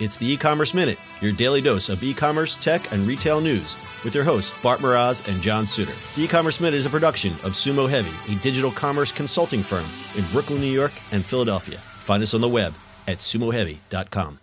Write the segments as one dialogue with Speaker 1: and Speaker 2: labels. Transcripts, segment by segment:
Speaker 1: It's the e-commerce minute, your daily dose of e-commerce, tech, and retail news with your hosts Bart Mroz and John Suter. The e-commerce minute is a production of Sumo Heavy, a digital commerce consulting firm in Brooklyn, New York, and Philadelphia. Find us on the web at sumoheavy.com.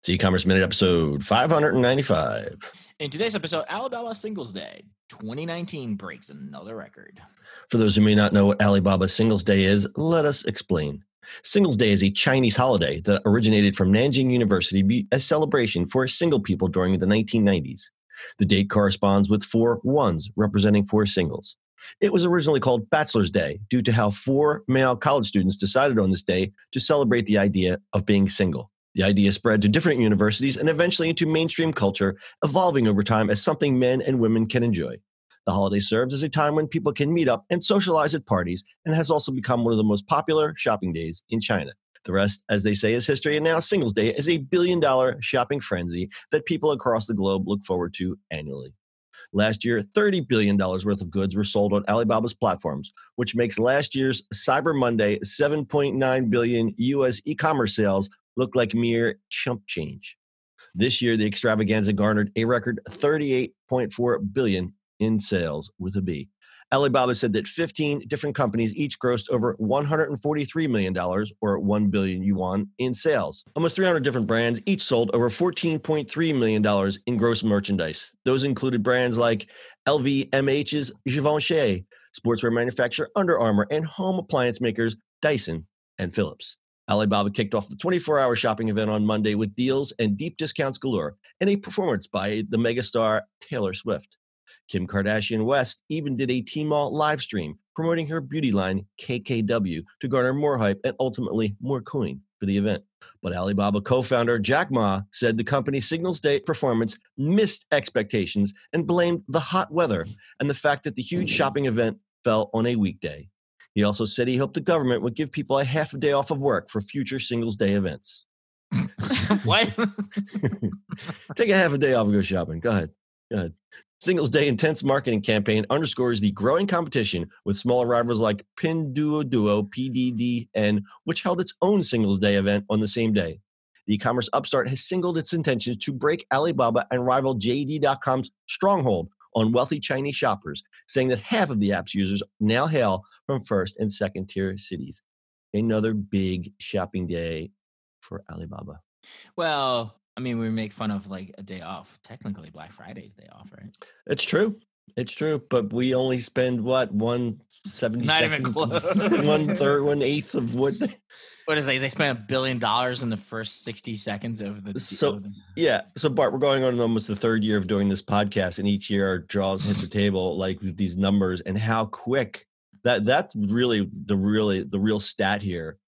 Speaker 1: It's e-commerce minute episode 595.
Speaker 2: In today's episode, Alibaba Singles Day 2019 breaks another record.
Speaker 1: For those who may not know what Alibaba Singles Day is, let us explain. Singles Day is a Chinese holiday that originated from Nanjing University a celebration for single people during the 1990s. The date corresponds with four ones, representing four singles. It was originally called Bachelor's Day due to how four male college students decided on this day to celebrate the idea of being single. The idea spread to different universities and eventually into mainstream culture, evolving over time as something men and women can enjoy. The holiday serves as a time when people can meet up and socialize at parties and has also become one of the most popular shopping days in China. The rest, as they say, is history, and now Singles Day is a billion dollar shopping frenzy that people across the globe look forward to annually. Last year, $30 billion worth of goods were sold on Alibaba's platforms, which makes last year's Cyber Monday 7.9 billion US e commerce sales look like mere chump change. This year, the extravaganza garnered a record 38.4 billion in sales with a B. Alibaba said that 15 different companies each grossed over $143 million or 1 billion yuan in sales. Almost 300 different brands each sold over $14.3 million in gross merchandise. Those included brands like LVMH's Givenchy, sportswear manufacturer Under Armour, and home appliance makers Dyson and Philips. Alibaba kicked off the 24 hour shopping event on Monday with deals and deep discounts galore and a performance by the megastar Taylor Swift. Kim Kardashian West even did a Tmall live stream promoting her beauty line KKW to garner more hype and ultimately more coin for the event. But Alibaba co founder Jack Ma said the company's Singles Day performance missed expectations and blamed the hot weather and the fact that the huge shopping event fell on a weekday. He also said he hoped the government would give people a half a day off of work for future Singles Day events.
Speaker 2: what?
Speaker 1: Take a half a day off and go shopping. Go ahead. Go ahead. Singles Day intense marketing campaign underscores the growing competition with smaller rivals like Pinduoduo, PDD, and which held its own Singles Day event on the same day. The e-commerce upstart has singled its intentions to break Alibaba and rival JD.com's stronghold on wealthy Chinese shoppers, saying that half of the app's users now hail from first and second tier cities. Another big shopping day for Alibaba.
Speaker 2: Well, I mean, we make fun of like a day off. Technically, Black Friday is day off, right?
Speaker 1: It's true. It's true, but we only spend what one seventy.
Speaker 2: Not even close.
Speaker 1: one third, one eighth of what. They,
Speaker 2: what is they? They spent a billion dollars in the first sixty seconds of the.
Speaker 1: So
Speaker 2: of the,
Speaker 1: yeah, so Bart, we're going on almost the third year of doing this podcast, and each year our draws hit the table like these numbers and how quick that that's really the really the real stat here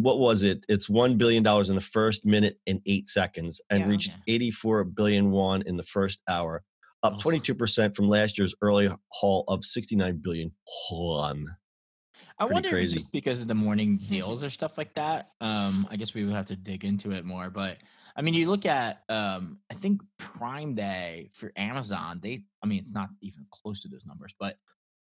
Speaker 1: what was it? It's one billion dollars in the first minute and eight seconds, and
Speaker 2: Yeah,
Speaker 1: reached
Speaker 2: yeah.
Speaker 1: 84 billion won in the first hour, up. 22 percent from last year's early haul of 69 billion won.
Speaker 2: I
Speaker 1: pretty
Speaker 2: wonder if it's just because of the morning deals or stuff like that. Um, I guess we would have to dig into it more. But I mean, you look at um, I think Prime Day for Amazon. They, I mean, it's not even close to those numbers, but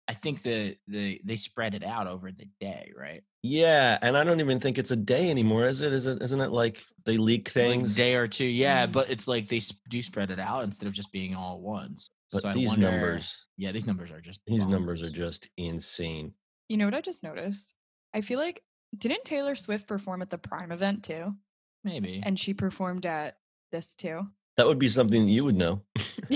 Speaker 2: I think the the they spread it out over the day, right?
Speaker 1: Yeah, and I don't even think it's a day anymore, is it? Is it? Isn't it like they leak
Speaker 2: Like
Speaker 1: things?
Speaker 2: day or two, yeah.
Speaker 3: Mm.
Speaker 2: But it's like they do spread it out instead of just being all at once.
Speaker 1: but
Speaker 2: So
Speaker 1: these
Speaker 2: wonder-
Speaker 1: numbers,
Speaker 2: yeah, these numbers are just
Speaker 1: these numbers are just insane.
Speaker 3: You know what I just noticed? I feel like didn't Taylor Swift perform at the Prime event too?
Speaker 2: maybe.
Speaker 3: And she performed at this too.
Speaker 1: That would be something you would know.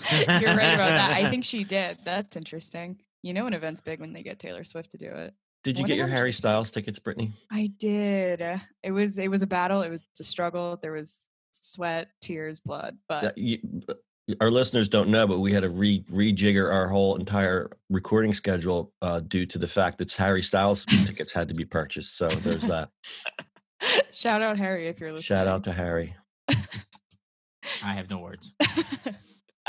Speaker 3: You're right about that. I think she did. That's interesting. You know, an event's big when they get Taylor Swift to do it.
Speaker 1: Did you
Speaker 3: Wonder
Speaker 1: get your Harry Styles tickets, Brittany?
Speaker 3: I did. It was it was a battle. It was a struggle. There was sweat, tears, blood. But
Speaker 1: Yeah, you- our listeners don't know, but we had to re rejigger our whole entire recording schedule uh, due to the fact that Harry Styles tickets had to be purchased. So there's that.
Speaker 3: shout out Harry if you're listening.
Speaker 1: Shout out to Harry.
Speaker 2: I have no words.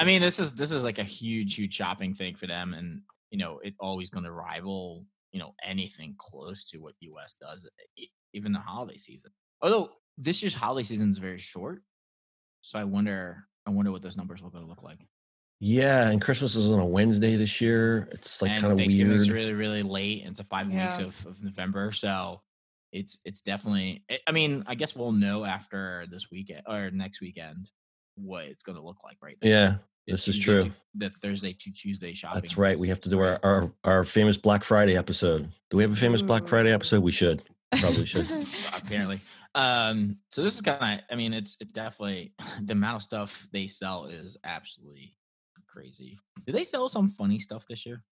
Speaker 2: I mean, this is this is like a huge, huge shopping thing for them, and you know, it always going to rival you know anything close to what US does, even the holiday season. Although this year's holiday season is very short, so I wonder, I wonder what those numbers are going to look like.
Speaker 1: Yeah, and Christmas is on a Wednesday this year. It's like kind of weird.
Speaker 2: is really, really late. and It's a five weeks of, of November, so it's it's definitely. I- I mean, I guess we'll know after this weekend or next weekend what it's going to look like, right? Now.
Speaker 1: Yeah,
Speaker 2: The
Speaker 1: this is true.
Speaker 2: to- the Thursday to Tuesday shopping.
Speaker 1: That's right. We have to do our, our our famous Black Friday episode. Do we have a famous Black Friday episode? We should. Probably should.
Speaker 2: apparently. Um, so this is kind of, I mean, it's it's definitely the amount of stuff they sell is absolutely crazy. Did they sell some funny stuff this year?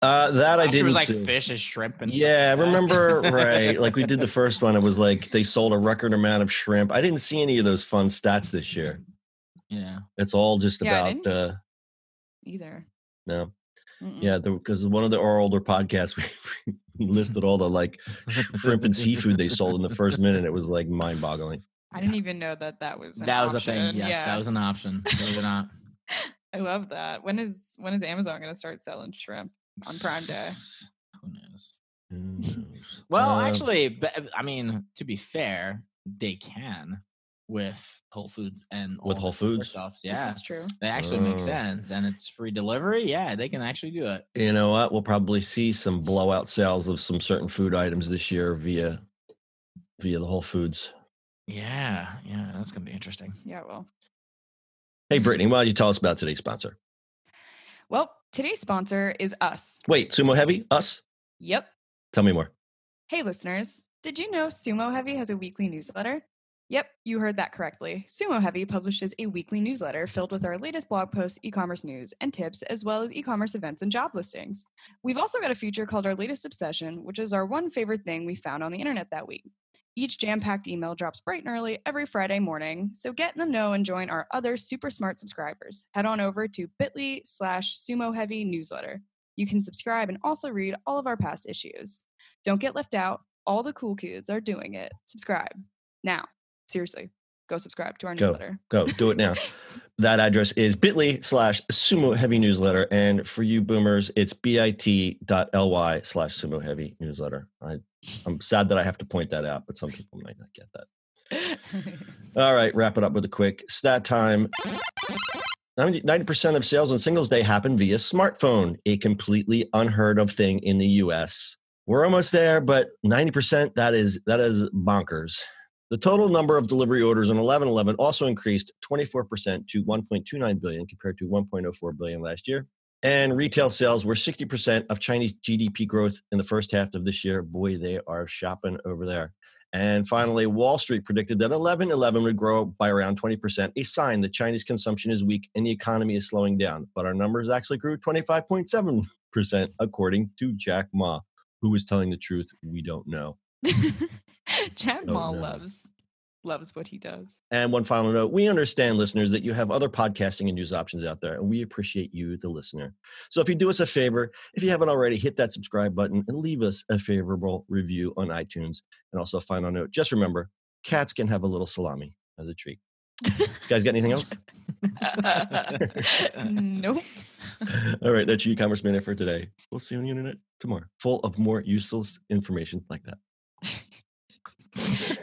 Speaker 1: Uh, that I
Speaker 2: Last year
Speaker 1: didn't
Speaker 2: was like
Speaker 1: see.
Speaker 2: fish and shrimp and stuff
Speaker 1: Yeah,
Speaker 2: like that.
Speaker 1: remember right? Like we did the first one. It was like they sold a record amount of shrimp. I didn't see any of those fun stats this year.
Speaker 2: Yeah.
Speaker 1: It's all just
Speaker 3: Yeah,
Speaker 1: about
Speaker 3: didn't-
Speaker 1: uh
Speaker 3: Either.
Speaker 1: no.
Speaker 3: Mm-mm.
Speaker 1: Yeah, because one of the our older podcasts we listed all the like shrimp and seafood they sold in the first minute. It was like mind boggling.
Speaker 3: I didn't even know that that was an
Speaker 2: That was a thing. Yes,
Speaker 3: yeah.
Speaker 2: that was an option. Believe it or not.
Speaker 3: I love that. When is when is Amazon going to start selling shrimp on Prime Day?
Speaker 2: Who knows?
Speaker 1: Who knows?
Speaker 2: Well,
Speaker 1: Uh,
Speaker 2: actually, but, I mean, to be fair, they can with Whole Foods and
Speaker 1: With Whole
Speaker 2: other
Speaker 1: Foods?
Speaker 2: stuff. Yeah,
Speaker 3: that's true.
Speaker 2: they actually make sense, and it's free delivery. Yeah, they can actually do it.
Speaker 1: you know what? We'll probably see some blowout sales of some certain food items this year via via the Whole Foods.
Speaker 2: Yeah, yeah, that's gonna be interesting.
Speaker 3: Yeah, well.
Speaker 1: Hey, Brittany, why don't you tell us about today's sponsor?
Speaker 3: Well, today's sponsor is us.
Speaker 1: Wait, Sumo Heavy? Us?
Speaker 3: Yep.
Speaker 1: Tell me more.
Speaker 3: Hey, listeners. Did you know Sumo Heavy has a weekly newsletter? Yep, you heard that correctly. Sumo Heavy publishes a weekly newsletter filled with our latest blog posts, e commerce news, and tips, as well as e commerce events and job listings. We've also got a feature called Our Latest Obsession, which is our one favorite thing we found on the internet that week. Each jam packed email drops bright and early every Friday morning, so get in the know and join our other super smart subscribers. Head on over to bit.ly slash sumo heavy newsletter. You can subscribe and also read all of our past issues. Don't get left out. All the cool kids are doing it. Subscribe now. Seriously, go subscribe to our
Speaker 1: Go.
Speaker 3: newsletter.
Speaker 1: Go do it now. that address is bit.ly slash sumo heavy newsletter. And for you boomers, it's bit.ly slash sumo heavy newsletter. I, I'm sad that I have to point that out, but some people might not get that. All right, wrap it up with a quick stat time. 90 90% of sales on Singles Day happen via smartphone, a completely unheard of thing in the US. We're almost there, but 90% that is that is bonkers. The total number of delivery orders on 1111 also increased 24% to 1.29 billion compared to 1.04 billion last year. And retail sales were 60% of Chinese GDP growth in the first half of this year. Boy, they are shopping over there. And finally, Wall Street predicted that 1111 would grow by around 20%, a sign that Chinese consumption is weak and the economy is slowing down. But our numbers actually grew 25.7%, according to Jack Ma, Who is telling the truth. We don't know.
Speaker 3: Chad
Speaker 1: Oh,
Speaker 3: Ma
Speaker 1: no.
Speaker 3: loves loves what he does.
Speaker 1: And one final note we understand, listeners, that you have other podcasting and news options out there, and we appreciate you, the listener. So if you do us a favor, if you haven't already, hit that subscribe button and leave us a favorable review on iTunes. And also, a final note just remember cats can have a little salami as a treat. You guys got anything else?
Speaker 3: nope.
Speaker 1: All right, that's your e-commerce minute for today. We'll see you on the internet tomorrow, full of more useless information like that.